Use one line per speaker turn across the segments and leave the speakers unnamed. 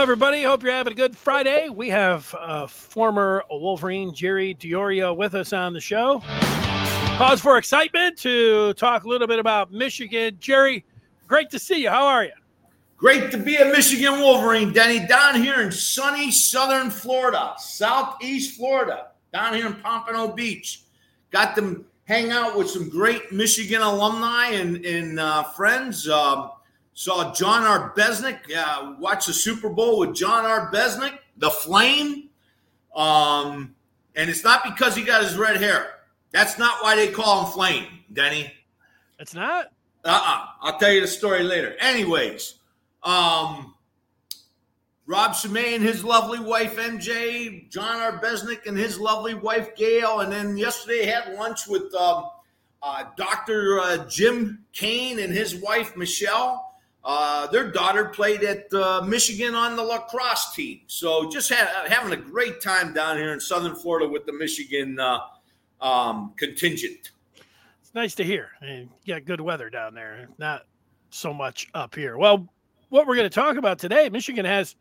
Hello, everybody. Hope you're having a good Friday. We have uh, former Wolverine Jerry Diorio with us on the show. Cause for excitement to talk a little bit about Michigan. Jerry, great to see you. How are you?
Great to be a Michigan Wolverine, Denny, down here in sunny southern Florida, southeast Florida, down here in Pompano Beach. Got to hang out with some great Michigan alumni and, and uh, friends. Um, Saw Jon Arbesnick uh, watch the Super Bowl with Jon Arbesnick, the Flame. Um, and it's not because he got his red hair. That's not why they call him Flame, Denny.
It's not?
Uh uh-uh. uh. i will tell you the story later. Anyways, um, Rob Shimei and his lovely wife MJ, Jon Arbesnick and his lovely wife Gail, and then yesterday had lunch with um, uh, Dr. Uh, Jim Kane and his wife Michelle. Uh, their daughter played at uh, Michigan on the lacrosse team. So just having a great time down here in Southern Florida with the Michigan uh, um, contingent.
It's nice to hear. And you got good weather down there, not so much up here. Well, what we're going to talk about today, Michigan has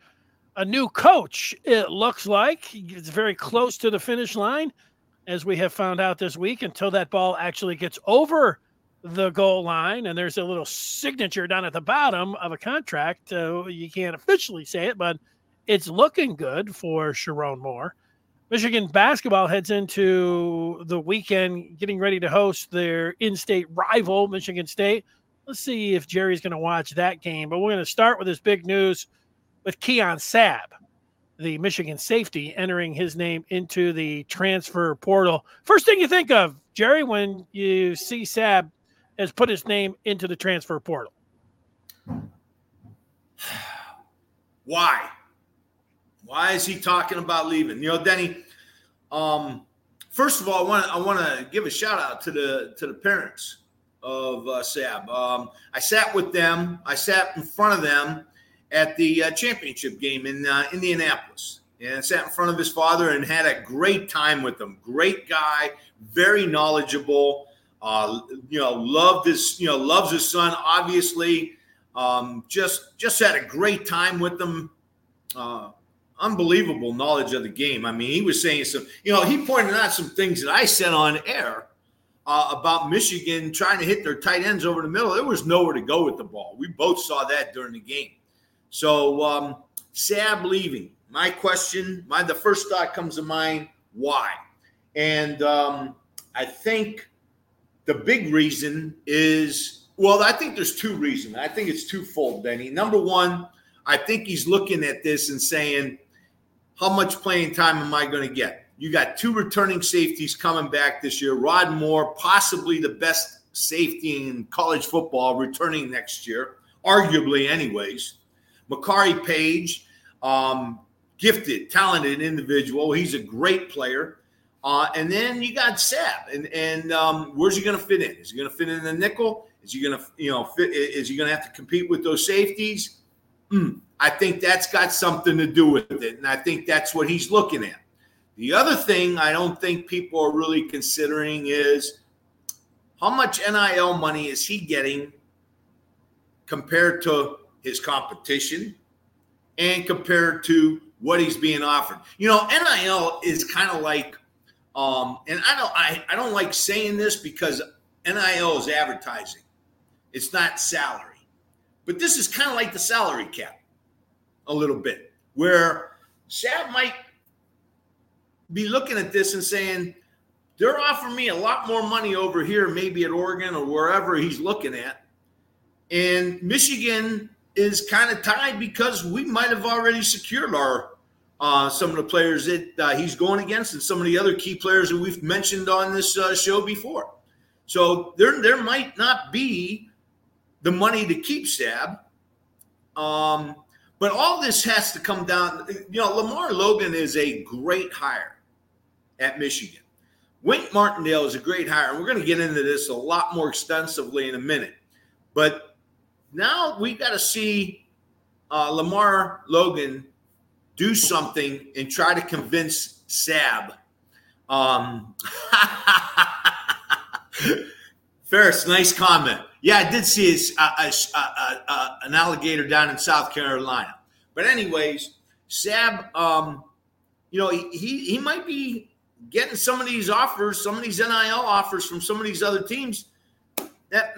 a new coach. It looks like it's very close to the finish line, as we have found out this week. Until that ball actually gets over the goal line, and there's a little signature down at the bottom of a contract. Uh, you can't officially say it, but it's looking good for Sherrone Moore. Michigan basketball heads into the weekend getting ready to host their in state rival, Michigan State. Let's see if Jerry's going to watch that game. But we're going to start with this big news with Keon Sabb, the Michigan safety, entering his name into the transfer portal. First thing you think of, Jerry, when you see Sabb has put his name into the transfer portal.
Why? Why is he talking about leaving? You know, Denny. Um, first of all, I want to I want to give a shout out to the to the parents of uh, Sabb. Um, I sat with them. I sat in front of them at the uh, championship game in uh, Indianapolis, and sat in front of his father and had a great time with him. Great guy, very knowledgeable. Uh, you know, loved his, you know, loves his son. Obviously, um, just just had a great time with them. Uh, unbelievable knowledge of the game. I mean, he was saying some, you know, he pointed out some things that I said on air uh, about Michigan trying to hit their tight ends over the middle. There was nowhere to go with the ball. We both saw that during the game. So, um, Sabb leaving. My question, my the first thought comes to mind: Why? And um, I think the big reason is well, I think there's two reasons. I think it's twofold, Benny. Number one, I think he's looking at this and saying, how much playing time am I going to get? You got two returning safeties coming back this year. Rod Moore, possibly the best safety in college football, returning next year, arguably, anyways. Makari Paige, um, gifted, talented individual. He's a great player. Uh, and then you got Sabb, and and um, where's he going to fit in? Is he going to fit in the nickel? Is he going to you know fit? Is he going to have to compete with those safeties? Mm, I think that's got something to do with it, and I think that's what he's looking at. The other thing I don't think people are really considering is how much NIL money is he getting compared to his competition and compared to what he's being offered. You know, NIL is kind of like um, and I don't I, I don't like saying this because NIL is advertising. It's not salary. But this is kind of like the salary cap a little bit, where Sabb might be looking at this and saying, they're offering me a lot more money over here, maybe at Oregon or wherever he's looking at. And Michigan is kind of tied because we might have already secured our uh, some of the players that uh, he's going against and some of the other key players that we've mentioned on this uh, show before. So there, there might not be the money to keep Sabb. Um, but all this has to come down. You know, Lamar Logan is a great hire at Michigan. Wink Martindale is a great hire, and we're going to get into this a lot more extensively in a minute. But now we've got to see uh, Lamar Logan do something and try to convince Sabb. Um, Ferris, nice comment. Yeah, I did see uh, uh, uh, an alligator down in South Carolina. But anyways, Sabb, um, you know, he he might be getting some of these offers, some of these NIL offers from some of these other teams. That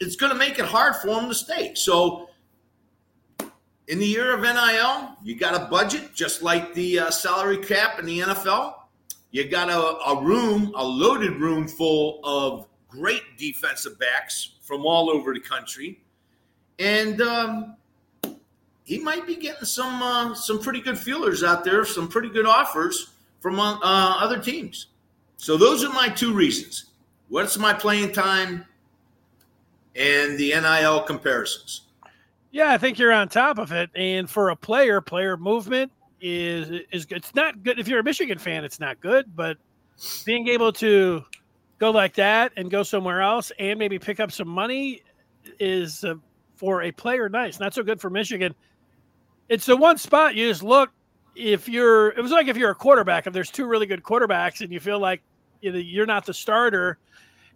it's going to make it hard for him to stay. So, in the year of NIL, you got a budget just like the uh, salary cap in the NFL. You got a, a room, a loaded room full of great defensive backs from all over the country, and um, he might be getting some uh, some pretty good feelers out there, some pretty good offers from uh, other teams. So those are my two reasons. What's my playing time, and the NIL comparisons.
Yeah, I think you're on top of it. And for a player, player movement is is. It's not good if you're a Michigan fan. It's not good, but being able to go like that and go somewhere else and maybe pick up some money is uh, for a player nice. Not so good for Michigan it's the one spot you just look if you're it was like if you're a quarterback if there's two really good quarterbacks and you feel like you're not the starter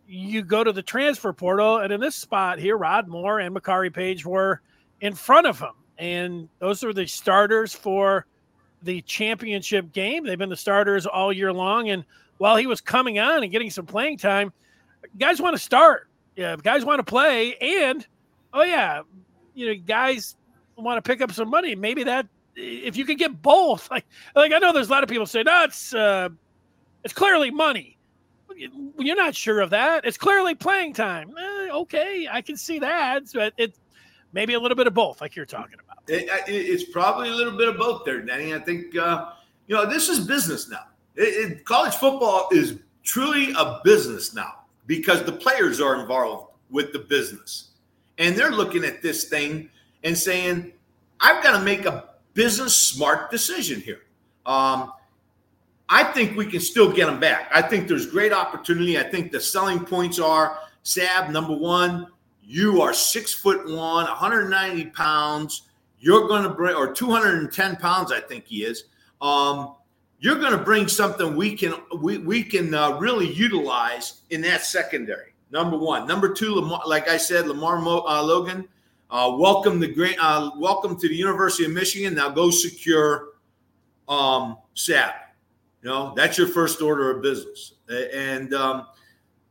you go to the transfer portal and in this spot here rod moore and makari Paige were in front of him and those are the starters for the championship game they've been the starters all year long and while he was coming on and getting some playing time guys want to start yeah guys want to play and oh yeah you know guys want to pick up some money. Maybe that if you could get both, like like I know there's a lot of people say, no, it's uh, it's clearly money. You're not sure of that. It's clearly playing time. Eh, okay, I can see that, but it maybe a little bit of both, like you're talking about.
It, it's probably a little bit of both there, Danny. I think uh, you know this is business now. It, college football is truly a business now because the players are involved with the business, and they're looking at this thing and saying, I've got to make a business smart decision here. Um, I think we can still get them back. I think there's great opportunity. I think the selling points are Sabb, number one, you are six foot one, 190 pounds. You're going to bring, or 210 pounds, I think he is. Um, you're going to bring something we can we, we can uh, really utilize in that secondary. Number one, number two, Lamar, like I said, Lamar Mo, uh, Logan uh, welcome the great. Uh, welcome to the University of Michigan. Now go secure um, Sabb. You know that's your first order of business. And um,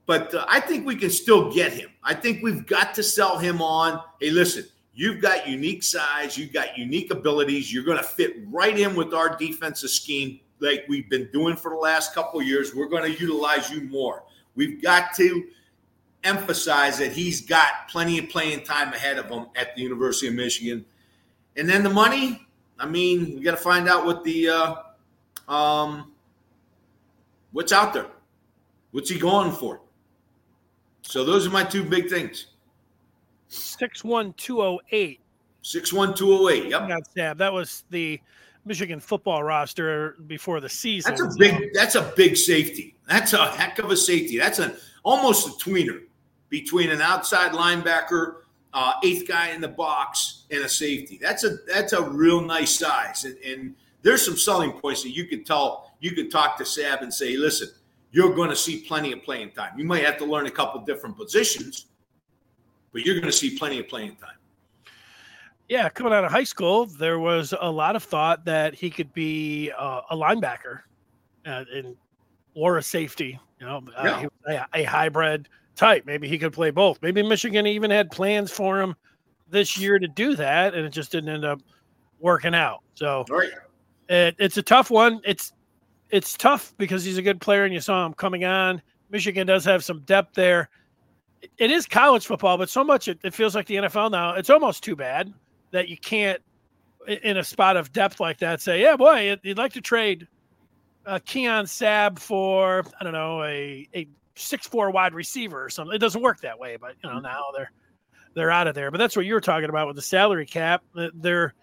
but uh, I think we can still get him. I think we've got to sell him on. Hey, listen, you've got unique size, you've got unique abilities. You're going to fit right in with our defensive scheme, like we've been doing for the last couple years. We're going to utilize you more. We've got to emphasize that he's got plenty of playing time ahead of him at the University of Michigan. And then the money, I mean, we got to find out what the uh, um, what's out there. What's he going for? So those are my two big things. 61208. 61208. Yep.
That that was the Michigan football roster before the season.
That's a big. That's a big safety. That's a heck of a safety. That's an almost a tweener between an outside linebacker, uh, eighth guy in the box, and a safety. That's a that's a real nice size, and, and there's some selling points that you could tell. You could talk to Sabb and say, listen, you're going to see plenty of playing time. You might have to learn a couple different positions, but you're going to see plenty of playing time.
Yeah, coming out of high school, there was a lot of thought that he could be uh, a linebacker uh, and or a safety. You know, uh, yeah. a, a hybrid type. Maybe he could play both. Maybe Michigan even had plans for him this year to do that, and it just didn't end up working out. So
right.
it, it's a tough one. It's it's tough because he's a good player, and you saw him coming on. Michigan does have some depth there. It is college football, but so much it, it feels like the NFL now. It's almost too bad that you can't, in a spot of depth like that, say, "Yeah, boy, you'd like to trade uh, Keon Sabb for I don't know a a six four wide receiver or something. It doesn't work that way, but you know mm-hmm. now they're they're out of there. But that's what you were talking about with the salary cap. They're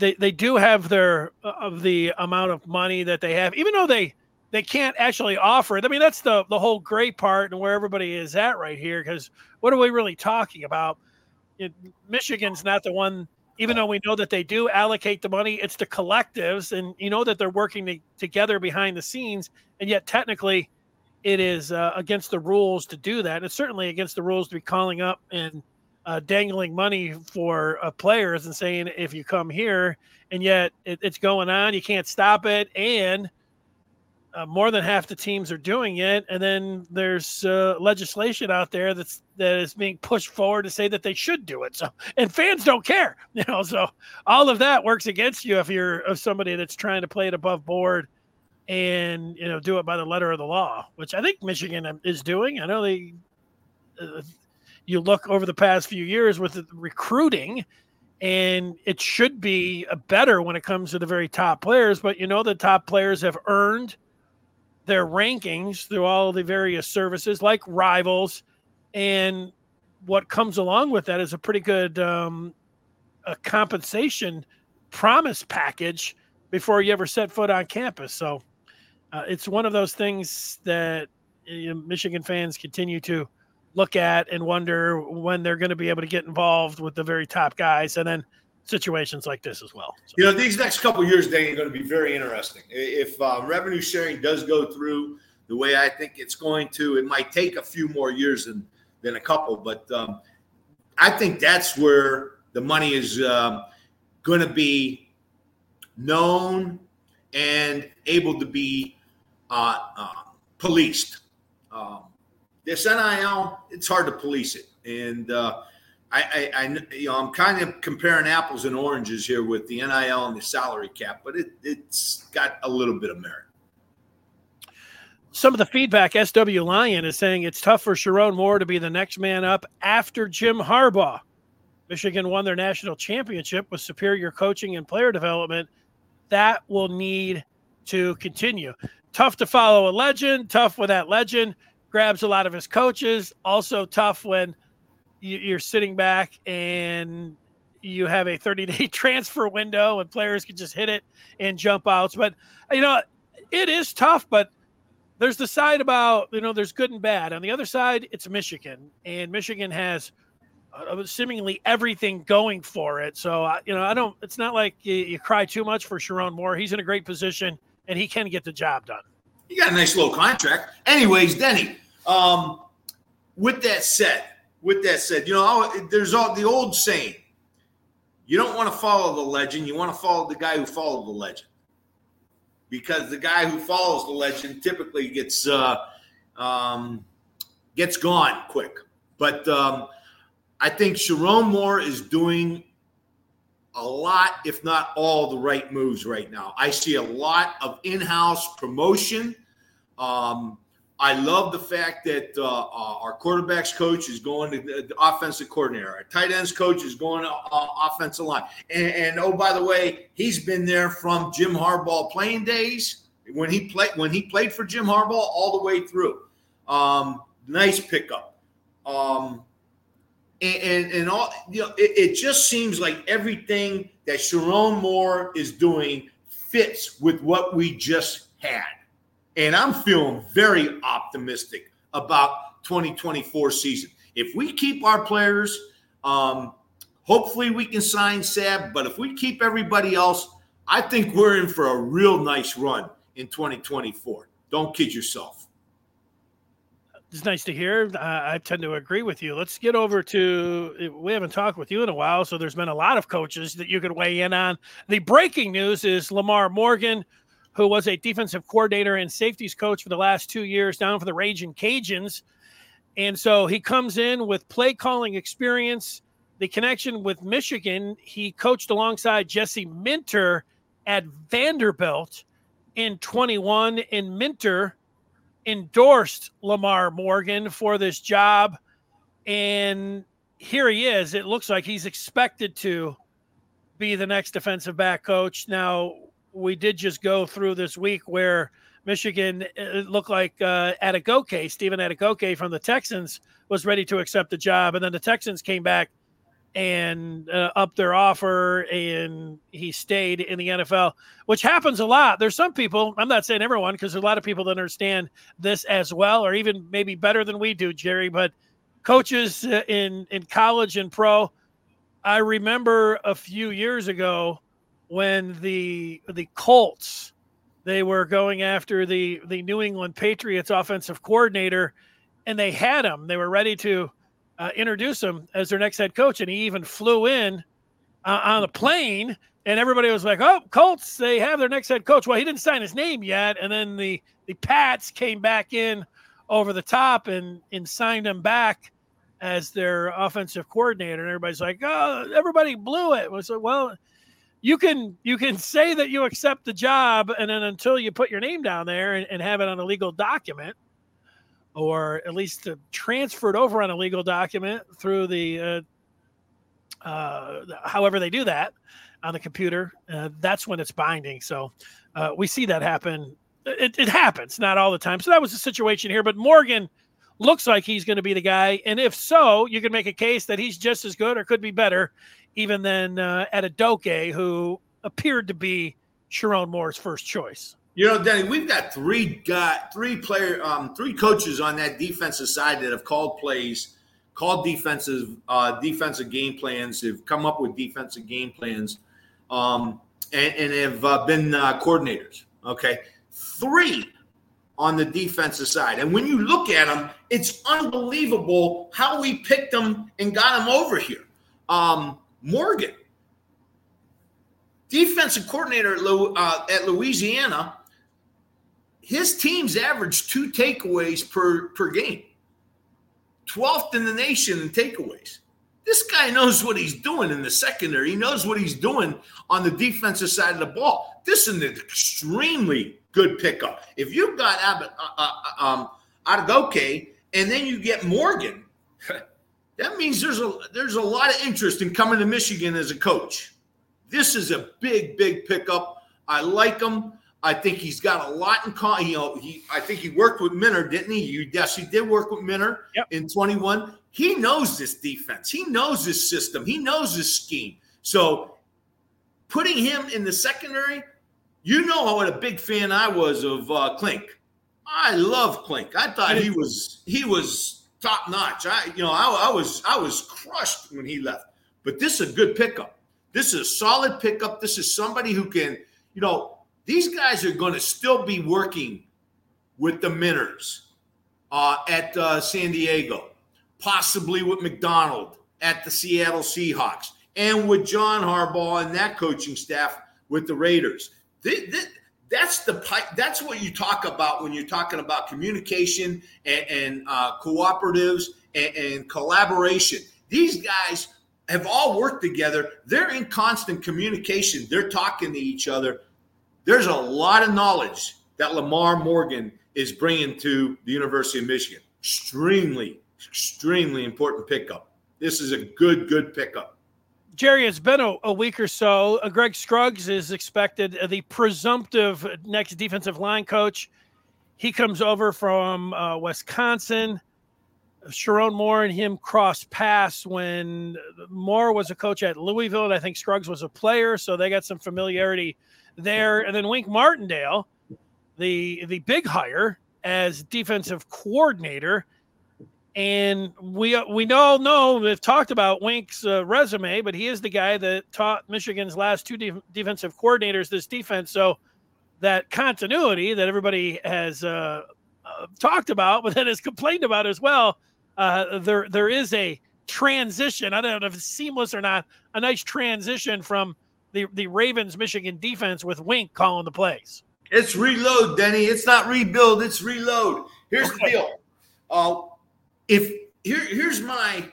they they do have their uh, of the amount of money that they have, even though they they can't actually offer it. I mean, that's the the whole great part and where everybody is at right here. Because what are we really talking about? It, Michigan's not the one. Even though we know that they do allocate the money, it's the collectives, and you know that they're working to, together behind the scenes. And yet, technically, it is uh, against the rules to do that. It's certainly against the rules to be calling up and uh, dangling money for uh, players and saying if you come here, and yet it, it's going on, you can't stop it, and uh, more than half the teams are doing it, and then there's uh, legislation out there that's that is being pushed forward to say that they should do it. So, and fans don't care, you know. So all of that works against you if you're of somebody that's trying to play it above board and you know do it by the letter of the law, which I think Michigan is doing. I know they. Uh, you look over the past few years with recruiting and it should be better when it comes to the very top players but you know the top players have earned their rankings through all the various services like rivals and what comes along with that is a pretty good um, a compensation promise package before you ever set foot on campus. So uh, it's one of those things that you know, michigan fans continue to look at and wonder when they're going to be able to get involved with the very top guys and then situations like this as well.
So. You know, these next couple years, they are going to be very interesting. If uh, revenue sharing does go through the way I think it's going to, it might take a few more years than than a couple, but um, I think that's where the money is um, going to be known and able to be uh, uh, policed. Um, this NIL, it's hard to police it, and uh, I, I, I, you know, I'm kind of comparing apples and oranges here with the NIL and the salary cap, but it, it's got a little bit of merit.
Some of the feedback, SW Lion is saying it's tough for Sherrone Moore to be the next man up after Jim Harbaugh. Michigan won their national championship with superior coaching and player development. That will need to continue. Tough to follow a legend, tough with that legend grabs a lot of his coaches. Also tough when you're sitting back and you have a 30 day transfer window and players can just hit it and jump outs. But you know, it is tough, but there's the side about, you know, there's good and bad. On the other side, it's Michigan, and Michigan has uh, seemingly everything going for it. So, you know, I don't, it's not like you, you cry too much for Sherrone Moore. He's in a great position and he can get the job done.
He got a nice little contract. Anyways, Denny, um, with that said, with that said, you know, there's all the old saying: you don't want to follow the legend, you want to follow the guy who followed the legend, because the guy who follows the legend typically gets uh, um, gets gone quick. But um, I think Sherrone Moore is doing a lot, if not all, the right moves right now. I see a lot of in-house promotion. Um, I love the fact that uh, uh, our quarterbacks coach is going to the offensive coordinator. Our tight ends coach is going to uh, offensive line. And, and, oh, by the way, he's been there from Jim Harbaugh playing days when he played when he played for Jim Harbaugh all the way through. Um, nice pickup. Um, and, and, and, all you know, it, it just seems like everything that Sherrone Moore is doing fits with what we just had. And I'm feeling very optimistic about 2024 season. If we keep our players, um, hopefully we can sign Sabb. But if we keep everybody else, I think we're in for a real nice run in 2024. Don't kid yourself.
It's nice to hear. I tend to agree with you. Let's get over to. We haven't talked with you in a while, so there's been a lot of coaches that you could weigh in on. The breaking news is Lamar Morgan who was a defensive coordinator and safeties coach for the last two years down for the Raging Cajuns. And so he comes in with play calling experience, the connection with Michigan. He coached alongside Jesse Minter at Vanderbilt in 21, and Minter endorsed Lamar Morgan for this job. And here he is. It looks like he's expected to be the next defensive back coach. Now, we did just go through this week where Michigan looked like uh, Adegoke, Stephen Adegoke from the Texans was ready to accept the job, and then the Texans came back and uh, upped their offer, and he stayed in the NFL, which happens a lot. There's some people, I'm not saying everyone, because there's a lot of people that understand this as well, or even maybe better than we do, Jerry. But coaches uh, in in college and pro, I remember a few years ago when the the Colts they were going after the the New England Patriots offensive coordinator, and they had him. They were ready to uh, introduce him as their next head coach, and he even flew in uh, on a plane. And everybody was like, "Oh, Colts! They have their next head coach." Well, he didn't sign his name yet, and then the the Pats came back in over the top and and signed him back as their offensive coordinator. And everybody's like, "Oh, everybody blew it." Was like, well, you can you can say that you accept the job, and then until you put your name down there and, and have it on a legal document, or at least transferred over on a legal document through the uh, uh, however they do that on the computer, uh, that's when it's binding. So uh, we see that happen. It, it, happens, not all the time. So that was the situation here. But Morgan looks like he's going to be the guy, and if so, you can make a case that he's just as good or could be better, even than uh, Adegoke, who appeared to be Sherrone Moore's first choice.
You know, Denny, we've got three got three player, um, three coaches on that defensive side that have called plays called defensive uh, defensive game plans, have come up with defensive game plans, um, and, and, have uh, been uh, coordinators. Okay, three on the defensive side, and when you look at them, it's unbelievable how we picked them and got them over here. Um, Morgan, defensive coordinator at, uh, at Louisiana, his teams average two takeaways per per game. 12th in the nation in takeaways. This guy knows what he's doing in the secondary. He knows what he's doing on the defensive side of the ball. This is an extremely good pickup. If you've got Abbott, uh, uh, uh um, and then you get Morgan, that means there's a there's a lot of interest in coming to Michigan as a coach. This is a big, big pickup. I like him. I think he's got a lot in common. You know, he I think he worked with Minter, didn't he? You yes, he did work with Minter yep. in 21. He knows this defense. He knows this system. He knows this scheme. So putting him in the secondary, you know what a big fan I was of uh, Clink. I love Clink. I thought he was he was top notch. I you know I, I was I was crushed when he left. But this is a good pickup. This is a solid pickup. This is somebody who can you know these guys are going to still be working with the Minters uh, at uh, San Diego, possibly with Macdonald at the Seattle Seahawks, and with John Harbaugh and that coaching staff with the Raiders. that's the that's what you talk about when you're talking about communication and, and uh, cooperatives and, and collaboration. These guys have all worked together. They're in constant communication. They're talking to each other there's a lot of knowledge that Lamar Morgan is bringing to the University of Michigan. Extremely, extremely important pickup. This is a good, good pickup.
Jerry, it's been a, a week or so. Uh, Greg Scruggs is expected, uh, the presumptive next defensive line coach. He comes over from uh, Wisconsin. Sherrone Moore and him crossed paths when Moore was a coach at Louisville, and I think Scruggs was a player, so they got some familiarity there, and then Wink Martindale, the the big hire as defensive coordinator. And we we all know we've talked about Wink's uh, resume, but he is the guy that taught Michigan's last two de- defensive coordinators this defense. So that continuity that everybody has uh, uh, talked about, but then has complained about as well. Uh, there there is a transition. I don't know if it's seamless or not. A nice transition from the, the Ravens Michigan defense with Wink calling the plays.
It's reload, Denny. It's not rebuild, it's reload. Here's okay. the deal. Uh, if here, here's my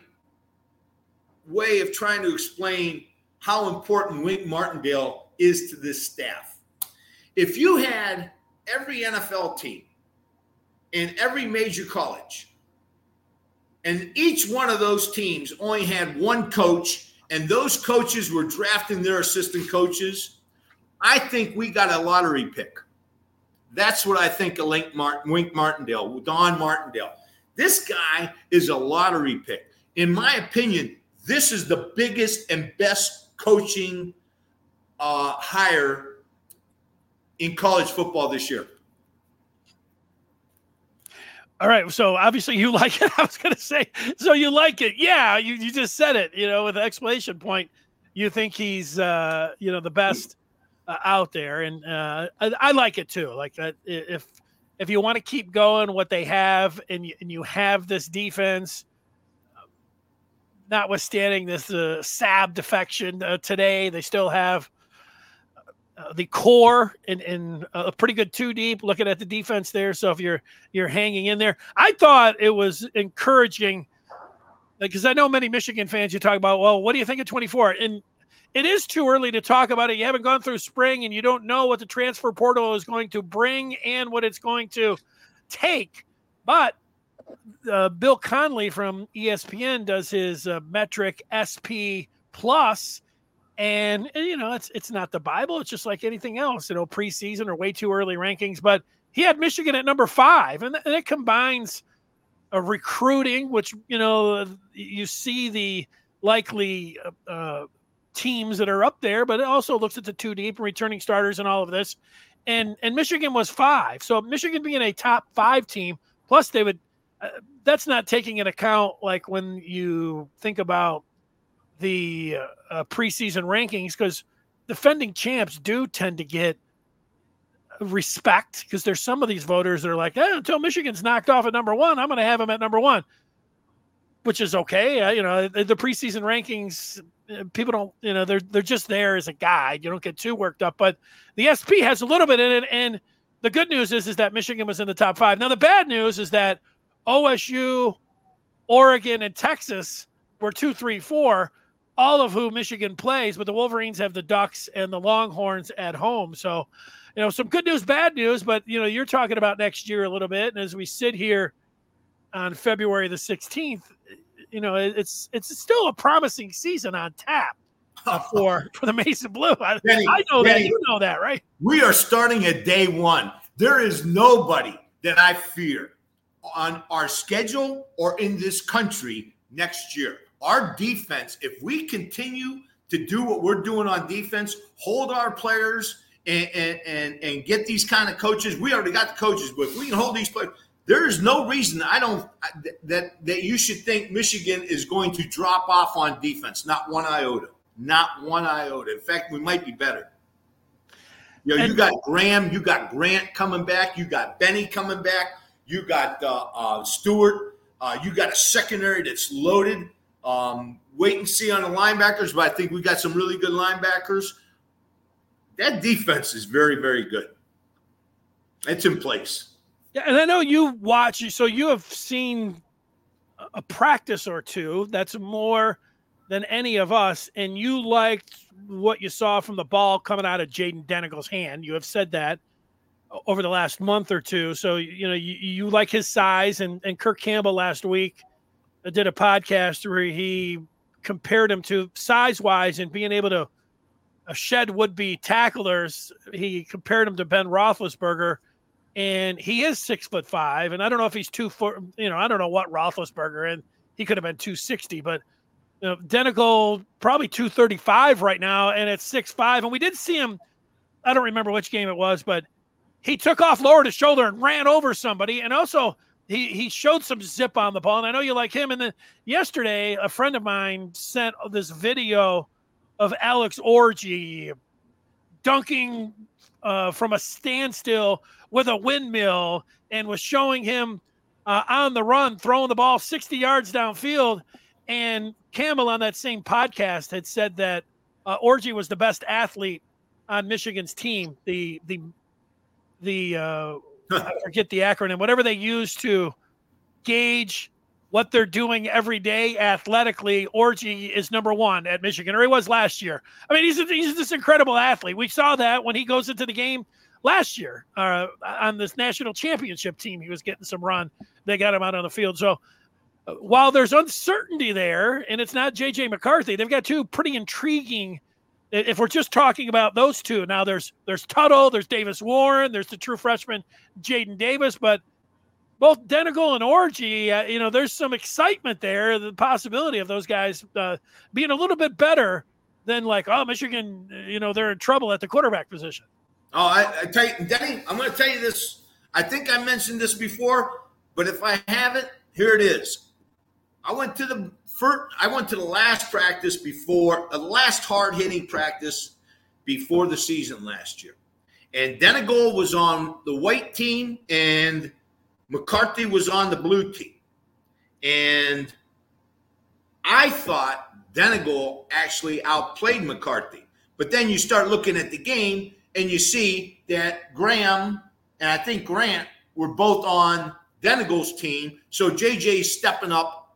way of trying to explain how important Wink Martindale is to this staff. If you had every NFL team in every major college, and each one of those teams only had one coach and those coaches were drafting their assistant coaches, I think we got a lottery pick. That's what I think of Link Martin, Wink Martindale, Don Martindale. This guy is a lottery pick. In my opinion, this is the biggest and best coaching uh, hire in college football this year.
All right. So obviously you like it. I was going to say, so you like it. Yeah. You, you just said it, you know, with an exclamation point. You think he's, uh, you know, the best uh, out there. And uh, I, I, like it too. Like that. If, if you want to keep going what they have and you, and you have this defense, notwithstanding this uh, Sabb defection uh, today, they still have uh, the core and, and a pretty good two deep. Looking at the defense there, so if you're you're hanging in there, I thought it was encouraging because I know many Michigan fans. You talk about, well, what do you think of 24? And it is too early to talk about it. You haven't gone through spring, and you don't know what the transfer portal is going to bring and what it's going to take. But uh, Bill Connelly from ESPN does his uh, metric SP plus, and you know it's it's not the Bible. It's just like anything else, you know, preseason or way too early rankings. But he had Michigan at number five, and, and it combines a recruiting, which you know you see the likely uh, uh, teams that are up there, but it also looks at the two deep and returning starters and all of this. And and Michigan was five, so Michigan being a top five team, plus they would uh, that's not taking into account like when you think about the uh, uh, preseason rankings because defending champs do tend to get respect because there's some of these voters that are like, eh, until Michigan's knocked off at number one, I'm going to have them at number one, which is okay. Uh, you know, the, the, preseason rankings, uh, people don't, you know, they're they're just there as a guide. You don't get too worked up, but the SP has a little bit in it. And the good news is is that Michigan was in the top five. Now the bad news is that OSU, Oregon, and Texas were two, three, four, all of who Michigan plays, but the Wolverines have the Ducks and the Longhorns at home. So, you know, some good news, bad news, but you know, you're talking about next year a little bit. And as we sit here on February the 16th, you know, it's it's still a promising season on tap. Uh, for for the Maize and Blue, I, Benny, I know Benny, that you know that, right?
We are starting at day one. There is nobody that I fear on our schedule or in this country next year. Our defense, if we continue to do what we're doing on defense, hold our players and, and, and, and get these kind of coaches. We already got the coaches, but if we can hold these players, there is no reason I don't that that you should think Michigan is going to drop off on defense. Not one iota. Not one iota. In fact, we might be better. You know, you got Graham, you got Grant coming back, you got Benny coming back. You got uh, uh, Stewart. Uh, you got a secondary that's loaded. Um, wait and see on the linebackers, but I think we got some really good linebackers. That defense is very, very good. It's in place.
Yeah, and I know you watch, so you have seen a practice or two that's more than any of us, and you liked what you saw from the ball coming out of Jayden Denegal's hand. You have said that over the last month or two. So you know you, you like his size, and and Kirk Campbell last week did a podcast where he compared him to size wise and being able to shed would be tacklers. He compared him to Ben Roethlisberger, and he is six foot five. And I don't know if he's two foot. You know, I don't know what Roethlisberger and he could have been two sixty, but. You know, Denegal probably 235 right now, and it's six five. And we did see him. I don't remember which game it was, but he took off, lowered his shoulder, and ran over somebody. And also, he he showed some zip on the ball. And I know you like him. And then yesterday, a friend of mine sent this video of Alex Orji dunking uh, from a standstill with a windmill and was showing him uh, on the run, throwing the ball 60 yards downfield. And Campbell on that same podcast had said that uh, Orji was the best athlete on Michigan's team. The the the uh, I forget the acronym, whatever they use to gauge what they're doing every day athletically. Orji is number one at Michigan, or he was last year. I mean, he's he's this incredible athlete. We saw that when he goes into the game last year uh, on this national championship team. He was getting some run. They got him out on the field. So uh, while there's uncertainty there, and it's not JJ McCarthy, they've got two pretty intriguing if we're just talking about those two, now there's there's Tuttle, there's Davis Warren, there's the true freshman Jadyn Davis, but both Denegal and Orji, uh, you know, there's some excitement there, the possibility of those guys uh, being a little bit better than like, oh, Michigan, you know, they're in trouble at the quarterback position.
Oh, I, I tell you, Denny, I'm going to tell you this. I think I mentioned this before, but if I haven't, here it is. I went to the first, I went to the last practice before, the last hard hitting practice before the season last year. And Denegal was on the white team and McCarthy was on the blue team. And I thought Denegal actually outplayed McCarthy. But then you start looking at the game and you see that Graham and I think Grant were both on Denegal's team. So JJ's stepping up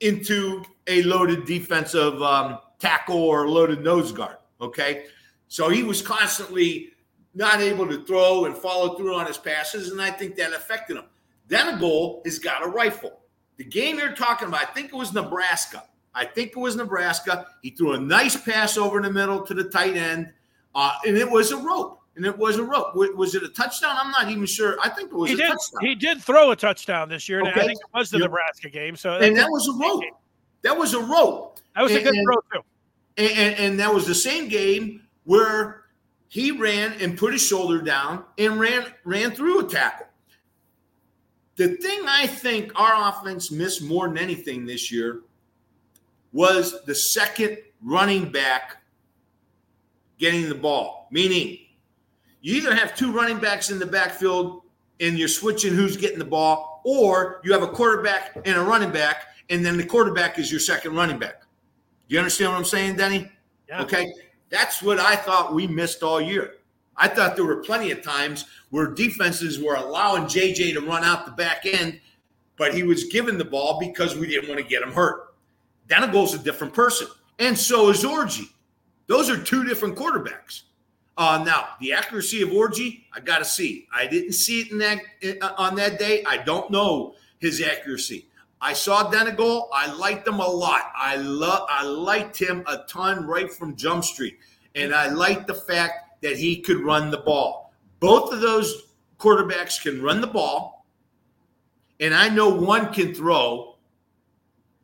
into a loaded defensive um, tackle or loaded nose guard. Okay. So he was constantly not able to throw and follow through on his passes, and I think that affected him. Denegal has got a rifle. The game you're talking about, I think it was Nebraska. I think it was Nebraska. He threw a nice pass over in the middle to the tight end, uh, and it was a rope. And it was a rope. Was it a touchdown? I'm not even sure. I think it was
he
a
did,
touchdown.
He did throw a touchdown this year.
Okay.
I think it was the
Yep.
Nebraska game. So
and that was a rope. That was a rope.
that was a good
and-
throw too.
And, and, and that was the same game where he ran and put his shoulder down and ran ran through a tackle. The thing I think our offense missed more than anything this year was the second running back getting the ball. Meaning, you either have two running backs in the backfield and you're switching who's getting the ball, or you have a quarterback and a running back, and then the quarterback is your second running back. Do you understand what I'm saying, Denny?
Yeah.
Okay. That's what I thought we missed all year. I thought there were plenty of times where defenses were allowing JJ to run out the back end, but he was given the ball because we didn't want to get him hurt. Denegal's a different person. And so is Orji. Those are two different quarterbacks. Uh, now, the accuracy of Orji, I got to see. I didn't see it in that uh, on that day. I don't know his accuracy. I saw Denegal. I liked him a lot. I love. I liked him a ton right from Jump Street, and I liked the fact that he could run the ball. Both of those quarterbacks can run the ball, and I know one can throw,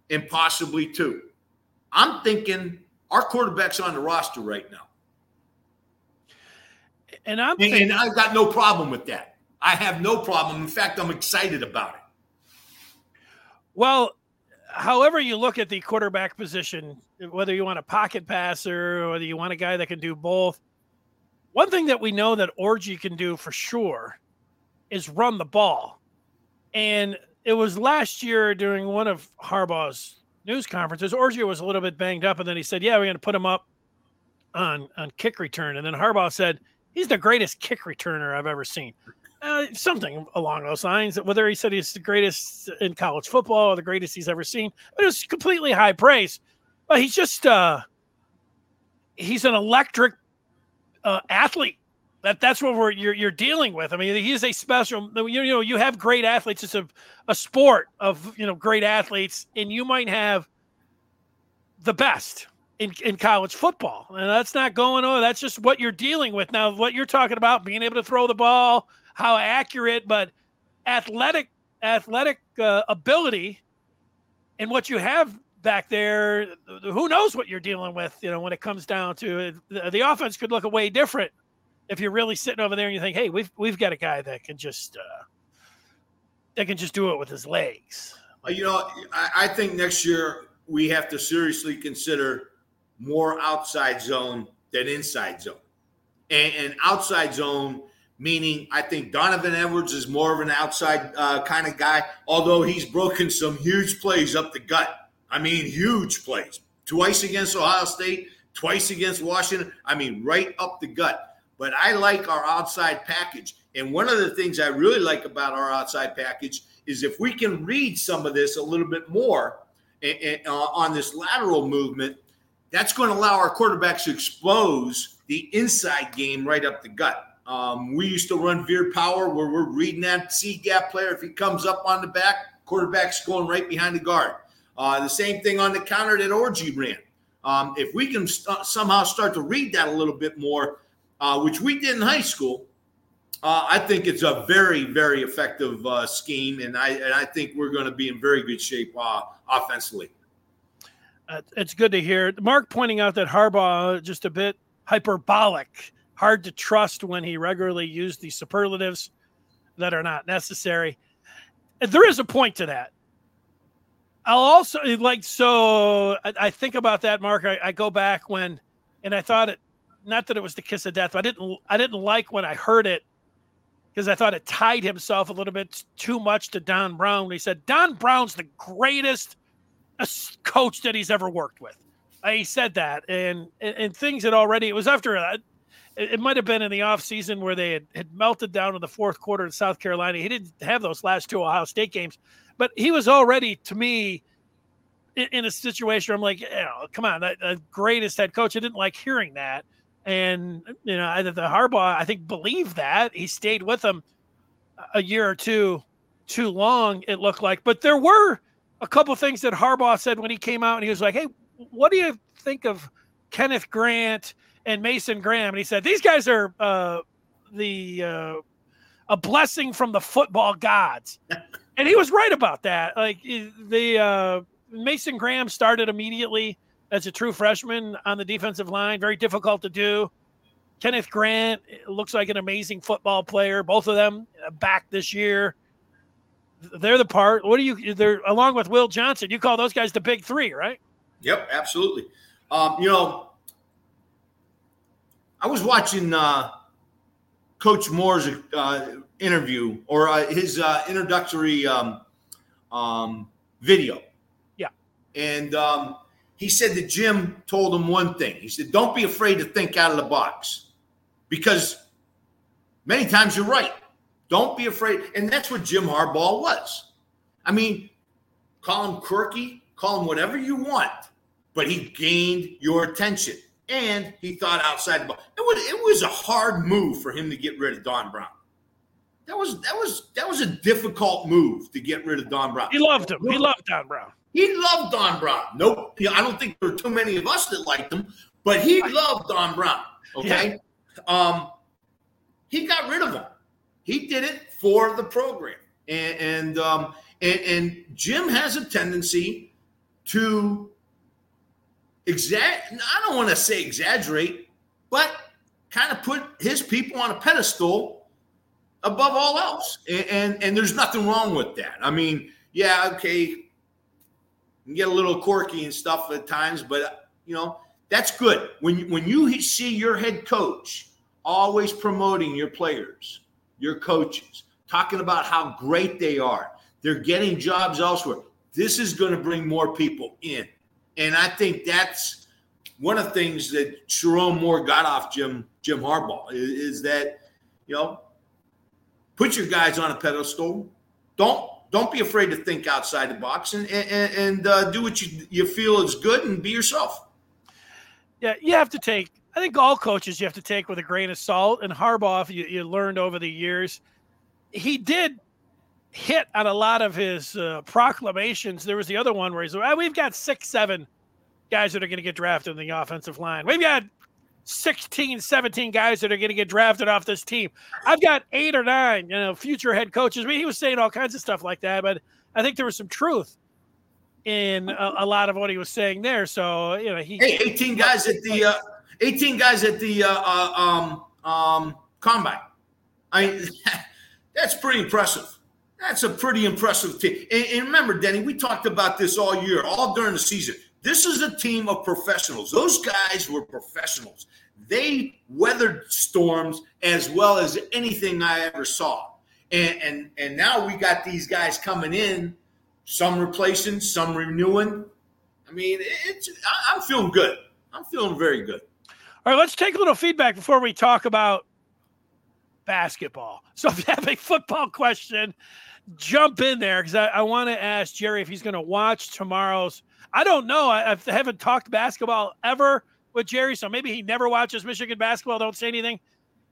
and possibly two. I'm thinking our quarterback's on the roster right now.
And I'm
And,
thinking,
and I've got no problem with that. I have no problem. In fact, I'm excited about it.
well, however you look at the quarterback position, whether you want a pocket passer or whether you want a guy that can do both, one thing that we know that Orji can do for sure is run the ball. And it was last year during one of Harbaugh's news conferences, Orji was a little bit banged up, and then he said, Yeah, we're going to put him up on, on kick return. And then Harbaugh said, He's the greatest kick returner I've ever seen. Uh, something along those lines. Whether he said he's the greatest in college football or the greatest he's ever seen, it was completely high praise. But he's just uh, he's an electric uh, athlete. That that's what we're you're, you're dealing with. I mean, he's a special. You know, you have great athletes. It's a a sport of you know great athletes, and you might have the best in, in college football. And that's not going on. That's just what you're dealing with. Now, what you're talking about, being able to throw the ball, how accurate, but athletic, athletic uh, ability and what you have back there, who knows what you're dealing with, you know, when it comes down to it. The, the offense could look a way different if you're really sitting over there and you think, hey, we've, we've got a guy that can just, uh, that can just do it with his legs.
You know, I, I think next year we have to seriously consider more outside zone than inside zone. And, and outside zone, meaning I think Donovan Edwards is more of an outside uh, kind of guy, although he's broken some huge plays up the gut. I mean, huge plays. Twice against Ohio State, twice against Washington. I mean, right up the gut. But I like our outside package. And one of the things I really like about our outside package is if we can read some of this a little bit more and, and, uh, on this lateral movement, that's going to allow our quarterbacks to expose the inside game right up the gut. Um, we used to run veer power where we're reading that C gap player. If he comes up on the back, quarterback's going right behind the guard. Uh, the same thing on the counter that Orji ran. Um, if we can st- somehow start to read that a little bit more, uh, which we did in high school, uh, I think it's a very, very effective uh, scheme, and I and I think we're going to be in very good shape uh, offensively.
Uh, it's good to hear. Mark pointing out that Harbaugh just a bit hyperbolic, hard to trust when he regularly used the superlatives that are not necessary. There is a point to that. I'll also like so. I, I think about that, Mark. I, I go back when, and I thought it, not that it was the kiss of death. But I didn't. I didn't like when I heard it because I thought it tied himself a little bit too much to Don Brown. He said Don Brown's the greatest coach that he's ever worked with. Uh, he said that, and, and, and things had already. It was after a, it, it might have been in the offseason where they had, had melted down in the fourth quarter in South Carolina. He didn't have those last two Ohio State games, but he was already to me in, in a situation where I'm like, know, come on, the greatest head coach. I didn't like hearing that, and you know, the Harbaugh I think believed that he stayed with them a year or two too long. It looked like, but there were a couple things that Harbaugh said when he came out and he was like, "Hey, what do you think of Kenneth Grant and Mason Graham?" And he said, "These guys are uh, the uh, a blessing from the football gods," and he was right about that. Like the uh, Mason Graham started immediately as a true freshman on the defensive line, very difficult to do. Kenneth Grant looks like an amazing football player. Both of them back this year they're the part. What do you? They're along with Will Johnson. You call those guys the big three, right?
Yep, absolutely. Um, you know, I was watching uh, Coach Moore's uh, interview or uh, his uh, introductory um, um, video.
Yeah,
and um, he said that Jim told him one thing. He said, "Don't be afraid to think out of the box, because many times you're right." Don't be afraid. And that's what Jim Harbaugh was. I mean, call him quirky, call him whatever you want, but he gained your attention and he thought outside the box. It was, it was a hard move for him to get rid of Don Brown. That was that was that was a difficult move to get rid of Don Brown.
He loved him. He loved Don Brown.
He loved Don Brown. Nope. I don't think there were too many of us that liked him, but he loved Don Brown. Okay. Yeah. Um, he got rid of him. He did it for the program, and and, um, and, and Jim has a tendency to exact. I don't want to say exaggerate, but kind of put his people on a pedestal above all else, and, and, and there's nothing wrong with that. I mean, yeah, okay, you get a little quirky and stuff at times, but you know that's good when when you see your head coach always promoting your players your coaches, talking about how great they are. They're getting jobs elsewhere. This is going to bring more people in. And I think that's one of the things that Sherrone Moore got off Jim Jim Harbaugh is, is that, you know, put your guys on a pedestal. Don't don't be afraid to think outside the box and and, and uh, do what you, you feel is good and be yourself.
Yeah, you have to take I think all coaches you have to take with a grain of salt. And Harbaugh, you, you learned over the years, he did hit on a lot of his uh, proclamations. There was the other one where he's, well, we've got six, seven guys that are going to get drafted in the offensive line. We've got 16, 17 guys that are going to get drafted off this team. I've got eight or nine, you know, future head coaches. I mean, he was saying all kinds of stuff like that, but I think there was some truth in a, a lot of what he was saying there. So, you know, he.
Hey, 18 guys at the. Uh, 18 guys at the uh, uh, um, um, combine. I that's pretty impressive. That's a pretty impressive team. And, and, remember, Denny, we talked about this all year, all during the season. This is a team of professionals. Those guys were professionals. They weathered storms as well as anything I ever saw. And and and now we got these guys coming in, some replacing, some renewing. I mean, it's I'm feeling good. I'm feeling very good.
All right, let's take a little feedback before we talk about basketball. So if you have a football question, jump in there because I, I want to ask Jerry if he's going to watch tomorrow's. I don't know. I, I, haven't talked basketball ever with Jerry, so maybe he never watches Michigan basketball. Don't say anything.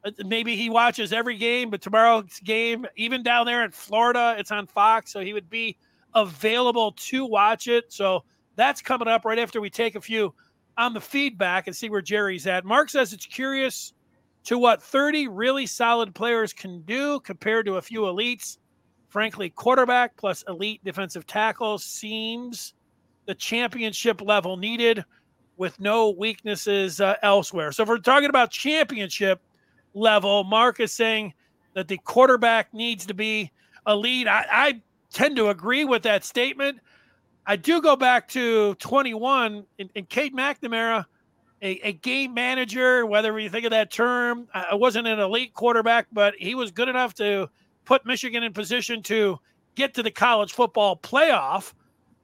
Uh, maybe he watches every game, but tomorrow's game, even down there in Florida, it's on Fox, so he would be available to watch it. So that's coming up right after we take a few on the feedback and see where Jerry's at. Mark says it's curious to what 30 really solid players can do compared to a few elites. Frankly, quarterback plus elite defensive tackles seems the championship level needed with no weaknesses uh, elsewhere. So if we're talking about championship level, Mark is saying that the quarterback needs to be elite. I, I tend to agree with that statement. I do go back to 21 and, Cade McNamara, a, a, game manager, whether you think of that term. I wasn't an elite quarterback, but he was good enough to put Michigan in position to get to the college football playoff.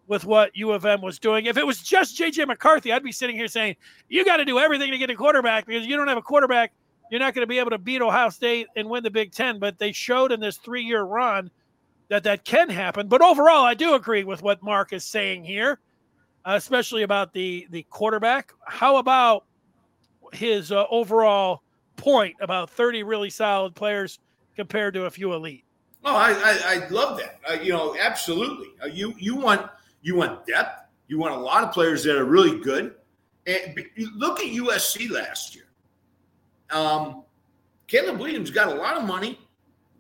with what U of M was doing. If it was just JJ McCarthy, I'd be sitting here saying, you got to do everything to get a quarterback because you don't have a quarterback. You're not going to be able to beat Ohio State and win the Big Ten. But they showed in this three year run that that can happen. But overall, I do agree with what Mark is saying here, uh, especially about the, the quarterback. How about his uh, overall point about 30 really solid players compared to a few elite?
Oh, I, I, I love that. Uh, you know, absolutely. Uh, you you want you want depth. You want a lot of players that are really good. And look at USC last year. Um, Caleb Williams got a lot of money,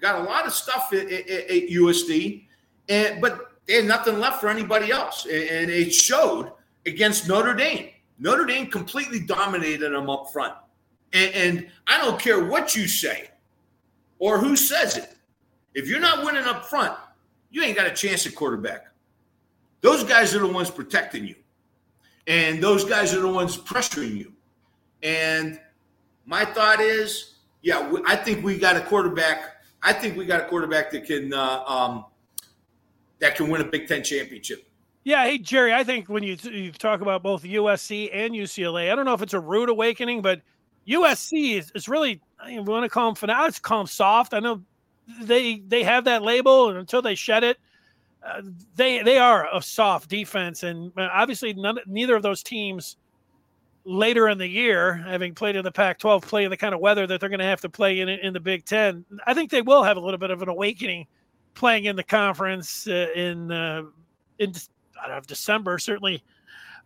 got a lot of stuff at, at, at USC, and but they had nothing left for anybody else, and it showed against Notre Dame. Notre Dame completely dominated them up front, and, and I don't care what you say or who says it. If you're not winning up front, you ain't got a chance at quarterback. Those guys are the ones protecting you. And those guys are the ones pressuring you. And my thought is, yeah, I think we got a quarterback. I think we got a quarterback that can uh, um, that can win a Big Ten championship.
Yeah, hey Jerry, I think when you you talk about both USC and UCLA, I don't know if it's a rude awakening, but USC is, is really I want to call them fanatics, call them soft. I know they they have that label, and until they shed it, uh, they they are a soft defense, and uh, obviously none, neither of those teams later in the year, having played in the Pac-12, play in the kind of weather that they're going to have to play in in the Big Ten. I think they will have a little bit of an awakening playing in the conference uh, in uh, in I don't know, December, certainly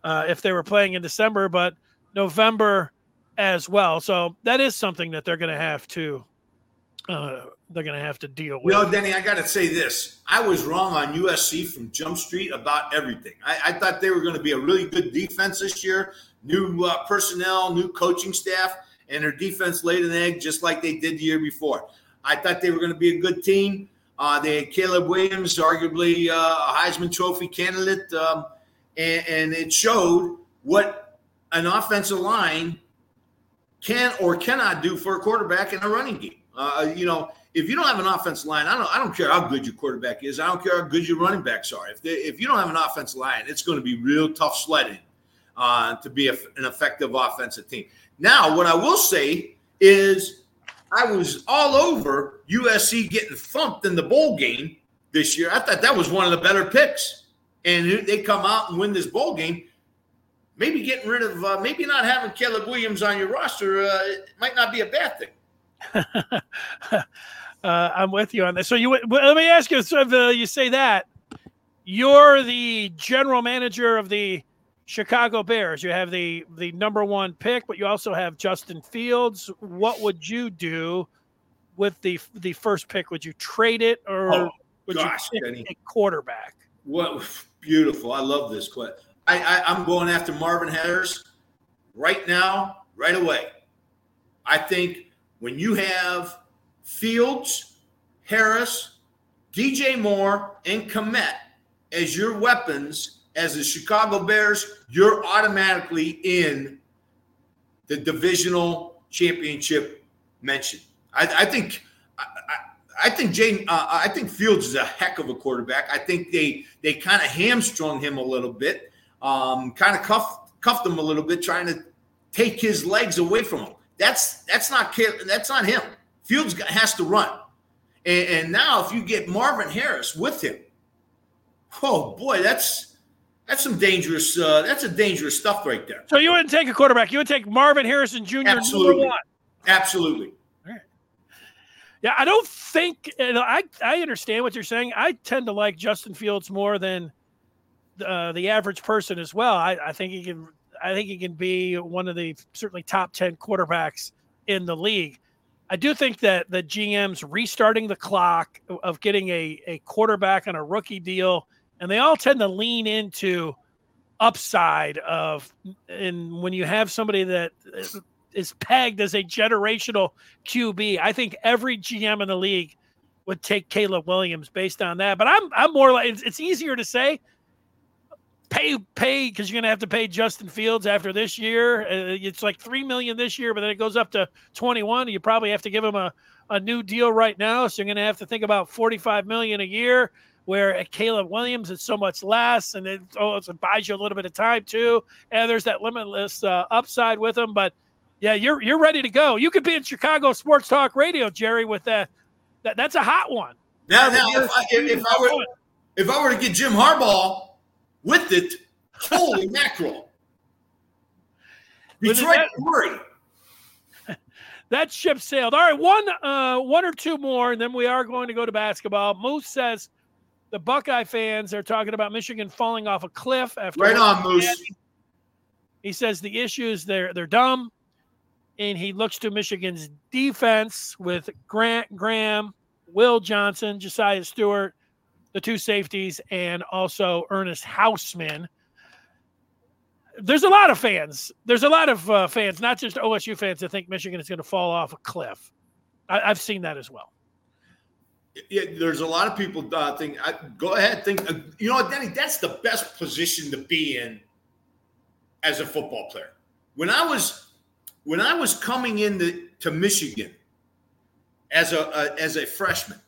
uh, if they were playing in December, but November as well. So that is something that they're going to have to uh, they're going to have to deal with.
You know, Denny, I got to say this. I was wrong on USC from Jump Street about everything. I, I thought they were going to be a really good defense this year. New uh, personnel, new coaching staff, and their defense laid an egg just like they did the year before. I thought they were going to be a good team. Uh, they had Caleb Williams, arguably uh, a Heisman Trophy candidate, um, and, and it showed what an offensive line can or cannot do for a quarterback in a running game. Uh, you know, if you don't have an offensive line, I don't I don't care how good your quarterback is. I don't care how good your running backs are. If they, if you don't have an offensive line, it's going to be real tough sledding uh, to be a, an effective offensive team. Now, what I will say is, I was all over USC getting thumped in the bowl game this year. I thought that was one of the better picks, and they come out and win this bowl game. Maybe getting rid of, uh, maybe not having Caleb Williams on your roster, uh, might not be a bad thing.
uh, I'm with you on this. So you let me ask you. So if, uh, you say that you're the general manager of the Chicago Bears. You have the the number one pick, but you also have Justin Fields. What would you do with the the first pick? Would you trade it or oh, would gosh, you pick a quarterback?
What beautiful! I love this question. I, I I'm going after Marvin Harris right now, right away. I think when you have Fields, Harris, DJ Moore, and Kmet as your weapons as the Chicago Bears, you're automatically in the divisional championship mention. I, I think. I, I think Jane. Uh, I think Fields is a heck of a quarterback. I think they they kind of hamstrung him a little bit, um, kind of cuffed cuffed him a little bit, trying to take his legs away from him. That's that's not that's not him. Fields has to run. And, and now, if you get Marvin Harris with him, oh boy, that's that's some dangerous. Uh, that's a dangerous stuff right there.
So you wouldn't take a quarterback. You would take Marvin Harrison Jr.
Absolutely. Absolutely.
Yeah, I don't think you know, I I understand what you're saying. I tend to like Justin Fields more than uh, the average person as well. I, I think he can. I think he can be one of the certainly top ten quarterbacks in the league. I do think that the GM's restarting the clock of getting a, a quarterback on a rookie deal, and they all tend to lean into upside of and when you have somebody that is pegged as a generational QB, I think every GM in the league would take Caleb Williams based on that. But I'm I'm more like it's, it's easier to say pay pay because you're to have to pay Justin Fields after this year. Uh, it's like three million this year, but then it goes up to 21. You probably have to give him a, a new deal right now, so you're to have to think about 45 million a year. Where Caleb Williams is so much less, and it, oh, buys you a little bit of time too. And there's that limitless uh, upside with him. But yeah, you're you're ready to go. You could be in Chicago Sports Talk Radio, Jerry, with that. that that's a hot one.
Now, now, if I, if, if I were if I were to get Jim Harbaugh with it, holy mackerel! Detroit, worry.
That ship sailed. All right, one, uh, one or two more, and then we are going to go to basketball. Moose says the Buckeye fans are talking about Michigan falling off a cliff after.
Right on, Moose.
He says the issues they're they're dumb, and he looks to Michigan's defense with Grant Graham, Will Johnson, Josaiah Stewart, the two safeties, and also Ernest Hausmann. there's a lot of fans. There's a lot of uh, fans, not just OSU fans, that think Michigan is going to fall off a cliff. I, have seen that as well.
Yeah, there's a lot of people uh, think. I, go ahead, think. Uh, you know, Denny, that's the best position to be in as a football player. When I was when I was coming into to Michigan as a, a as a freshman,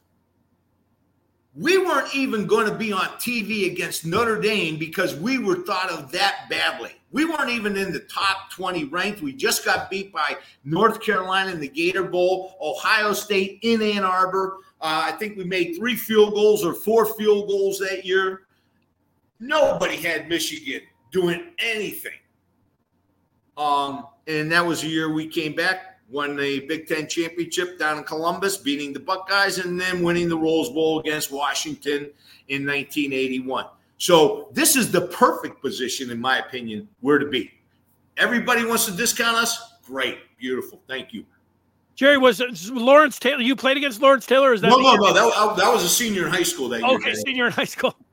we weren't even going to be on TV against Notre Dame because we were thought of that badly. We weren't even in the top 20 ranked. We just got beat by North Carolina in the Gator Bowl, Ohio State in Ann Arbor. Uh, I think we made three field goals or four field goals that year. Nobody had Michigan doing anything. Um, and that was the year we came back won the Big Ten championship down in Columbus, beating the Buckeyes, and then winning the Rose Bowl against Washington in 1981. So this is the perfect position, in my opinion, where to be. Everybody wants to discount us. Great, beautiful. Thank you.
Jerry was Lawrence Taylor. You played against Lawrence Taylor? Is that
no, no, no? That, that was a senior in high school. That
year. Okay, senior in high school.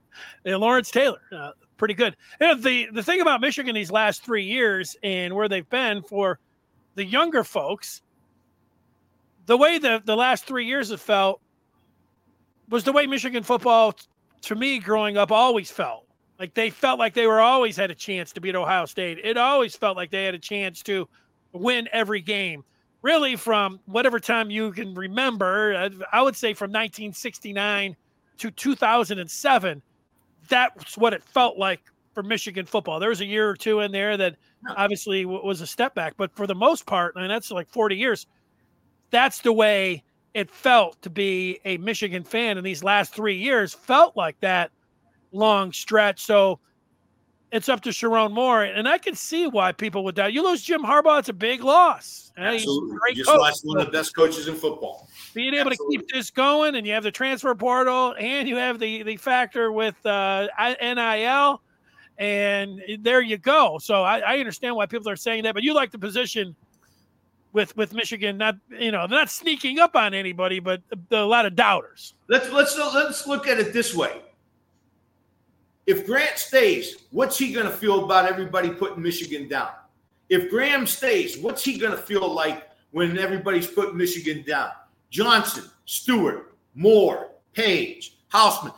Yeah, Lawrence Taylor, uh, pretty good. You know, the the thing about Michigan these last three years and where they've been for the younger folks, the way the, the last three years have felt was the way Michigan football, to me, growing up, always felt. Like they felt like they were always had a chance to beat Ohio State. It always felt like they had a chance to win every game. Really, from whatever time you can remember, uh, I would say from 1969 to 2007, that's what it felt like for Michigan football. There was a year or two in there that obviously was a step back, but for the most part, I and that's like 40 years, that's the way it felt to be a Michigan fan in these last three years. Felt like that long stretch. So it's up to Sherrone Moore, and I can see why people would doubt. You lose Jim Harbaugh; it's a big loss.
Absolutely, great you just coach. lost one of the best coaches in football.
Being able Absolutely. to keep this going, and you have the transfer portal, and you have the the factor with uh, NIL and there you go. So I, I, understand why people are saying that, but you like the position with with Michigan, not you know, not sneaking up on anybody, but a, a lot of doubters.
Let's let's let's look at it this way. If Grant stays, what's he going to feel about everybody putting Michigan down? If Graham stays, what's he going to feel like when everybody's putting Michigan down? Johnson, Stewart, Moore, Paige, Hausmann.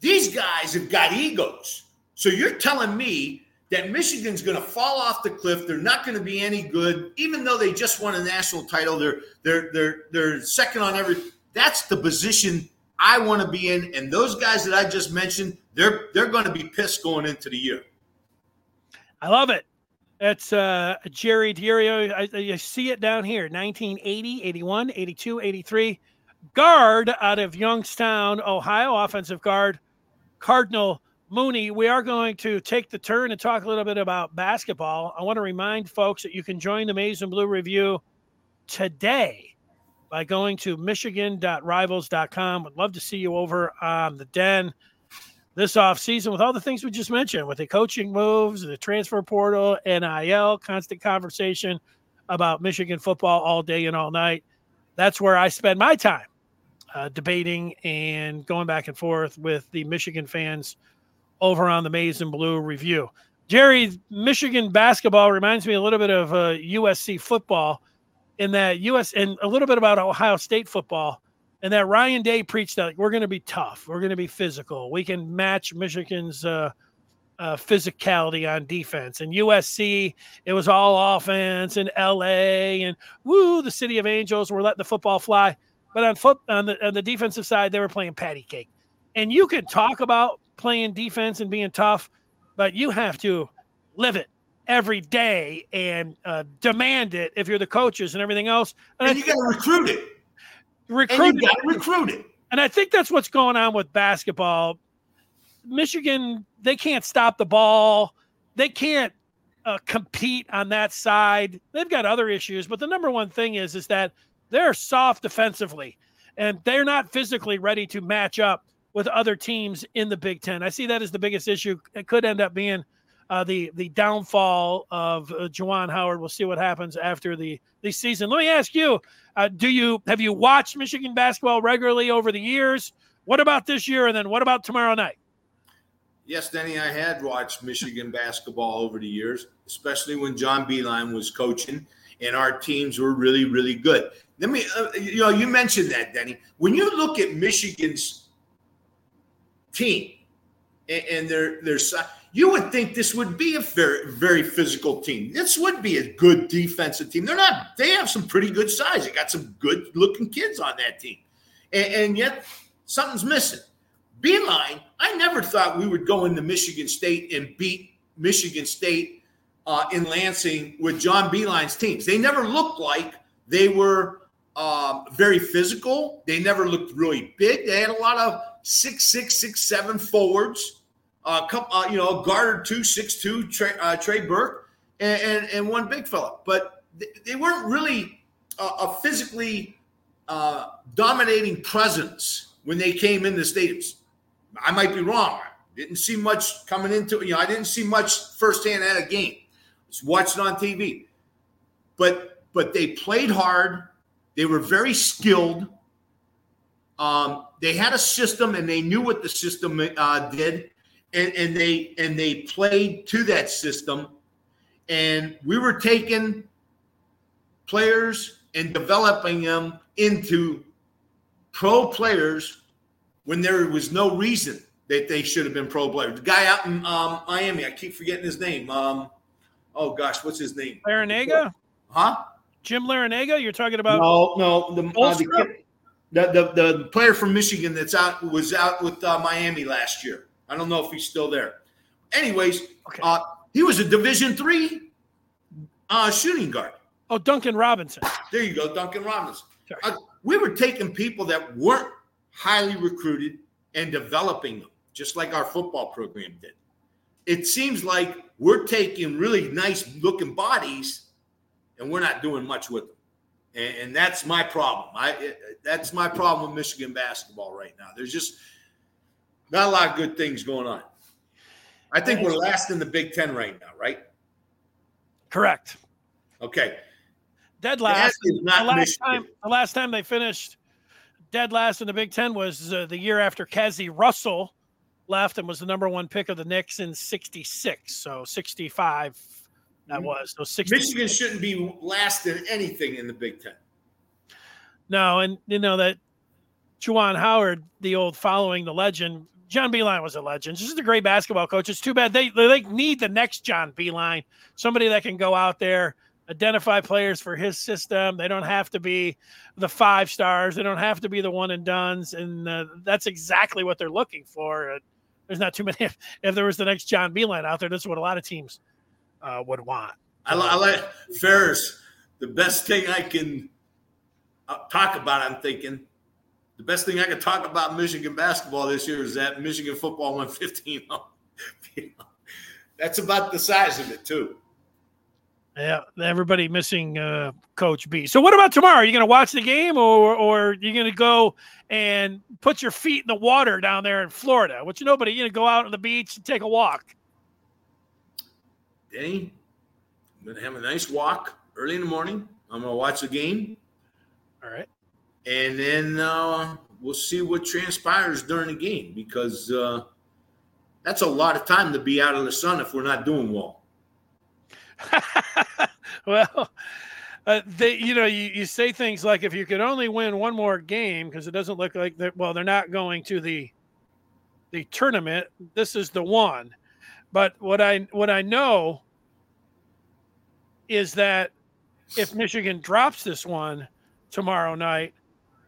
These guys have got egos. So you're telling me that Michigan's going to fall off the cliff. They're not going to be any good, even though they just won a national title. They're they're they're they're second on every. That's the position I want to be in. And those guys that I just mentioned, they're they're going to be pissed going into the year.
I love it. That's uh, Jerry Diorio. I, I see it down here 1980, 81, 82, 83. Guard out of Youngstown, Ohio, offensive guard, Cardinal Mooney, we are going to take the turn and talk a little bit about basketball. I want to remind folks that you can join the Maize and Blue Review today by going to michigan.rivals.com. Would love to see you over on the den this off season with all the things we just mentioned with the coaching moves, the transfer portal, NIL, constant conversation about Michigan football all day and all night. That's where I spend my time uh, debating and going back and forth with the Michigan fans over on the Maize and Blue review. Jerry, Michigan basketball reminds me a little bit of uh, USC football in that US and a little bit about Ohio State football. And that Ryan Day preached that like, we're going to be tough, we're going to be physical, we can match Michigan's uh, uh, physicality on defense. And USC, it was all offense, and LA, and woo, the City of Angels were letting the football fly. But on foot on the on the defensive side, they were playing patty cake And you could talk about playing defense and being tough, but you have to live it every day and uh, demand it if you're the coaches and everything else.
And, and you got to recruit it.
Recruit
got recruit it.
And I think that's what's going on with basketball. Michigan, they can't stop the ball. They can't uh, compete on that side. They've got other issues, but the number one thing is is that they're soft defensively, and they're not physically ready to match up with other teams in the Big Ten. I see that as the biggest issue. It could end up being uh, the the downfall of uh, Juwan Howard. We'll see what happens after the the season. Let me ask you: uh, Do you have you watched Michigan basketball regularly over the years? What about this year? And then what about tomorrow night?
Yes, Denny, I had watched Michigan basketball over the years, especially when John Beilein was coaching and our teams were really, really good. Let me, uh, you know, you mentioned that, Denny. When you look at Michigan's team and, and their their you would think this would be a very, very physical team. This would be a good defensive team. They're not. They have some pretty good size. They got some good looking kids on that team, and, and yet something's missing. Beilein, I never thought we would go into Michigan State and beat Michigan State uh, in Lansing with John Beilein's teams. They never looked like they were um, very physical. They never looked really big. They had a lot of six, six, six, seven forwards. Couple, uh, you know, a guard two, six two, Trey, uh, Trey Burke, and, and, and one big fella. But they, they weren't really a, a physically uh, dominating presence when they came in the stadiums. I might be wrong. Didn't see much coming into. You know, I didn't see much firsthand at a game. Watched it on TV. But but they played hard. They were very skilled. Um, they had a system, and they knew what the system uh, did, and, and they and they played to that system. And we were taking players and developing them into pro players when there was no reason that they should have been pro players. The guy out in um, Miami, I keep forgetting his name. Um, oh gosh, what's his name?
Larrañaga?
Huh?
Jim Larrañaga? You're talking about?
No, no. The, uh, the, the, the, the, player from Michigan that's out was out with uh, Miami last year. I don't know if he's still there. Anyways, okay. uh, he was a Division three uh, shooting guard.
Oh, Duncan Robinson.
There you go, Duncan Robinson. Uh, we were taking people that weren't highly recruited and developing them, just like our football program did. It seems like we're taking really nice looking bodies and we're not doing much with them. And, and that's my problem. I it, that's my problem with Michigan basketball right now. There's just not a lot of good things going on. I think we're last in the Big Ten right now, right?
Correct.
Okay.
Dead last. The last time, the last time they finished dead last in the Big Ten was uh, the year after Cazzie Russell left and was the number one pick of the Knicks in '66. So '65 that mm-hmm. was. So 60.
Michigan shouldn't be last in anything in the Big Ten.
No, and you know that Juwan Howard, the old following the legend. John Beilein was a legend. Just a great basketball coach. It's too bad they they need the next John Beilein, somebody that can go out there identify players for his system. They don't have to be the five stars. They don't have to be the one and duns, and uh, that's exactly what they're looking for. Uh, there's not too many. If, if, there was the next John Beilein out there, this is what a lot of teams uh, would want.
I, I like Ferris. The best thing I can uh, talk about, I'm thinking, the best thing I can talk about Michigan basketball this year is that Michigan football went 15 That's about the size of it, too.
Yeah, everybody missing uh, Coach B. So, what about tomorrow? Are you going to watch the game, or or are you going to go and put your feet in the water down there in Florida? Which nobody, you going to go out on the beach and take a walk.
Denny, I'm going to have a nice walk early in the morning. I'm going to watch the game.
All right,
and then uh, we'll see what transpires during the game because uh, that's a lot of time to be out in the sun if we're not doing well.
well, uh, they, you know, you, you say things like if you could only win one more game, because it doesn't look like they're, well, they're not going to the the tournament. This is the one. But what I what I know is that if Michigan drops this one tomorrow night,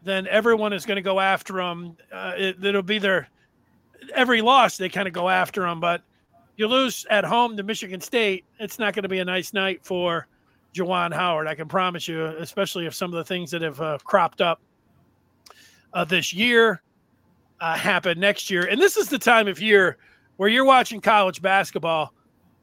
then everyone is going to go after them. Uh, it, it'll be their every loss they kind of go after them. But you lose at home to Michigan State, it's not going to be a nice night for Juwan Howard. I can promise you, especially if some of the things that have uh, cropped up uh, this year uh, happen next year. And this is the time of year where you're watching college basketball.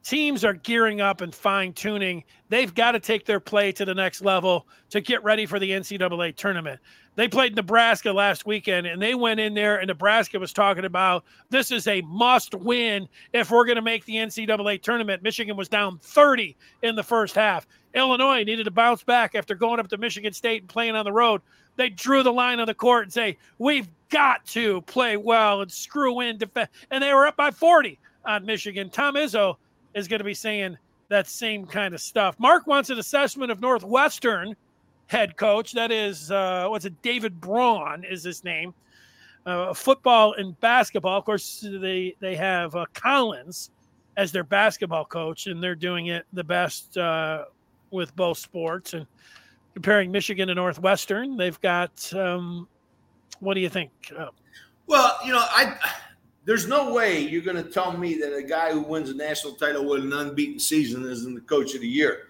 Teams are gearing up and fine tuning. They've got to take their play to the next level to get ready for the NCAA tournament. They played Nebraska last weekend and they went in there, and Nebraska was talking about this is a must win if we're going to make the NCAA tournament. Michigan was down 30 in the first half. Illinois needed to bounce back after going up to Michigan State and playing on the road. They drew the line on the court and say, We've got to play well and screw in defense. And they were up by 40 on Michigan. Tom Izzo is going to be saying that same kind of stuff. Mark wants an assessment of Northwestern head coach. That is, uh, what's it? David Braun is his name. Uh, football and basketball. Of course, they they have uh, Collins as their basketball coach, and they're doing it the best uh, with both sports. And comparing Michigan to Northwestern, they've got. Um, what do you think? Uh,
well, you know, I there's no way you're going to tell me that a guy who wins a national title with an unbeaten season isn't the coach of the year.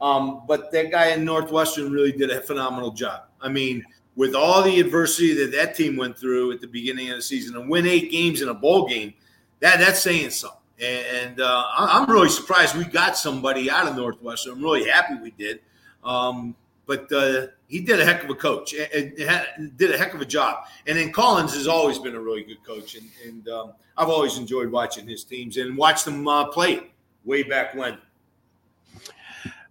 Um, but that guy in Northwestern really did a phenomenal job. I mean, with all the adversity that that team went through at the beginning of the season and win eight games in a bowl game, that that's saying something. And uh, I'm really surprised we got somebody out of Northwestern. I'm really happy we did. Um, but uh, he did a heck of a coach and, and, did a heck of a job. And then Collins has always been a really good coach, and, and um, I've always enjoyed watching his teams and watched them uh, play way back when.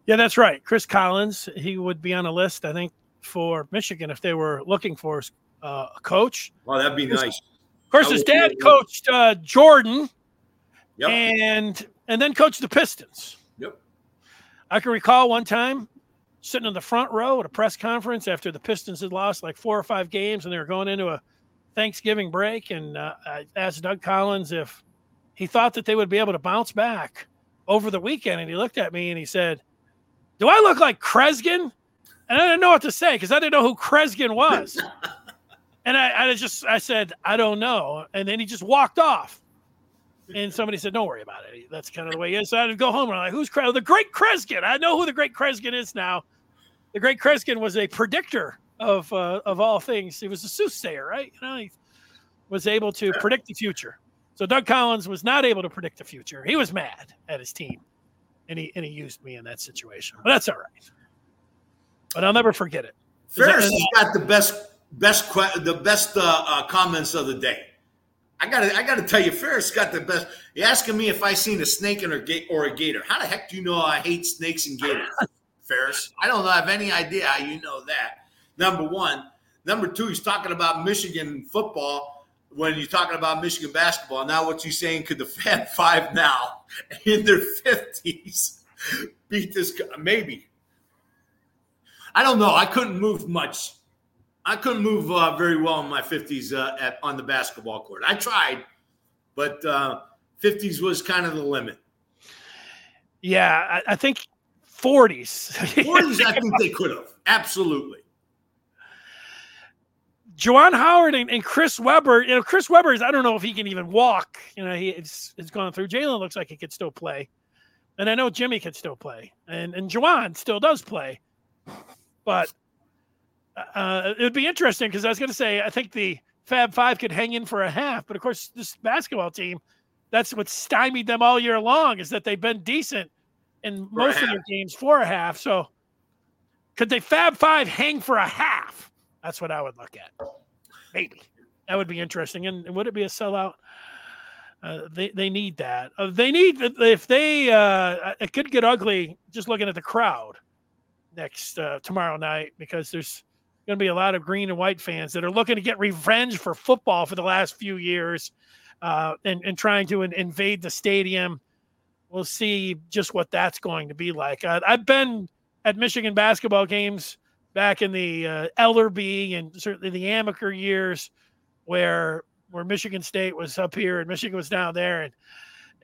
Yeah, that's right. Chris Collins, he would be on a list, I think, for Michigan if they were looking for uh, a coach.
Well, that'd be nice.
Of course, his dad coached uh, Jordan, yep. and and then coached the Pistons.
Yep.
I can recall one time sitting in the front row at a press conference after the Pistons had lost like four or five games and they were going into a Thanksgiving break. And uh, I asked Doug Collins if he thought that they would be able to bounce back over the weekend. And he looked at me and he said, Do I look like Kreskin? And I didn't know what to say because I didn't know who Kreskin was. and I, I just I said, I don't know. And then he just walked off. And somebody said, "Don't worry about it. That's kind of the way he is." So I had to go home and I'm like, "Who's the Great Kreskin? I know who the Great Kreskin is now. The Great Kreskin was a predictor of uh, of all things. He was a soothsayer, right? You know, he was able to predict the future. So Doug Collins was not able to predict the future. He was mad at his team, and he and he used me in that situation. But that's all right. But I'll never forget it.
Ferris has got the best best the best uh, uh, comments of the day. I gotta, I gotta tell you, Ferris got the best. You're asking me if I seen a snake in or a, or a gator. How the heck do you know I hate snakes and gators, Ferris? I don't have any idea how you know that. Number one. Number two, he's talking about Michigan football when you're talking about Michigan basketball. Now, what you saying? Could the Fab Five now in their fifties beat this? Maybe. I don't know. I couldn't move much I couldn't move uh, very well in my 50s uh, at, on the basketball court. I tried, but uh, 50s was kind of the limit.
Yeah, I, I think 40s.
40s, I think they could have. Absolutely.
Juwan Howard and, and, Chris Webber, you know, Chris Webber is, I don't know if he can even walk. You know, he it's, it's gone through. Jalen looks like he could still play. And I know Jimmy could still play. And, and Juwan still does play. But uh, it would be interesting because I was going to say I think the Fab Five could hang in for a half, but of course this basketball team, that's what stymied them all year long is that they've been decent in most of their games for a half. So could they Fab Five hang for a half? That's what I would look at. Maybe that would be interesting. And, and would it be a sellout? Uh, they they need that. Uh, they need if they uh, it could get ugly just looking at the crowd next uh, tomorrow night because there's going to be a lot of green and white fans that are looking to get revenge for football for the last few years uh, and, and trying to in, invade the stadium. We'll see just what that's going to be like. Uh, I've been at Michigan basketball games back in the uh, Ellerbe and certainly the Amaker years where where Michigan State was up here and Michigan was down there and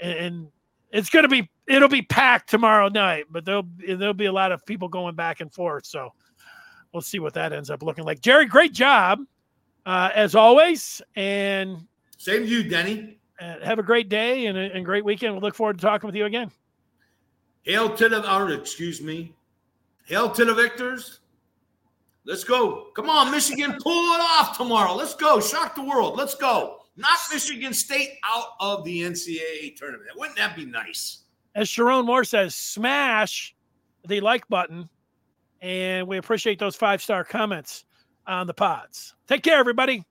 and it's going to be it'll be packed tomorrow night but there'll there'll be a lot of people going back and forth so Let's see what that ends up looking like. Jerry, great job uh, as always. And
Same to you, Denny.
Uh, have a great day and a and great weekend. We'll look forward to talking with you again.
Hail to the, or excuse me, hail to the victors. Let's go. Come on, Michigan, pull it off tomorrow. Let's go. Shock the world. Let's go. Knock Michigan State out of the NCAA tournament. Wouldn't that be nice?
As Sherrone Moore says, smash the like button. And we appreciate those five star comments on the pods. Take care, everybody.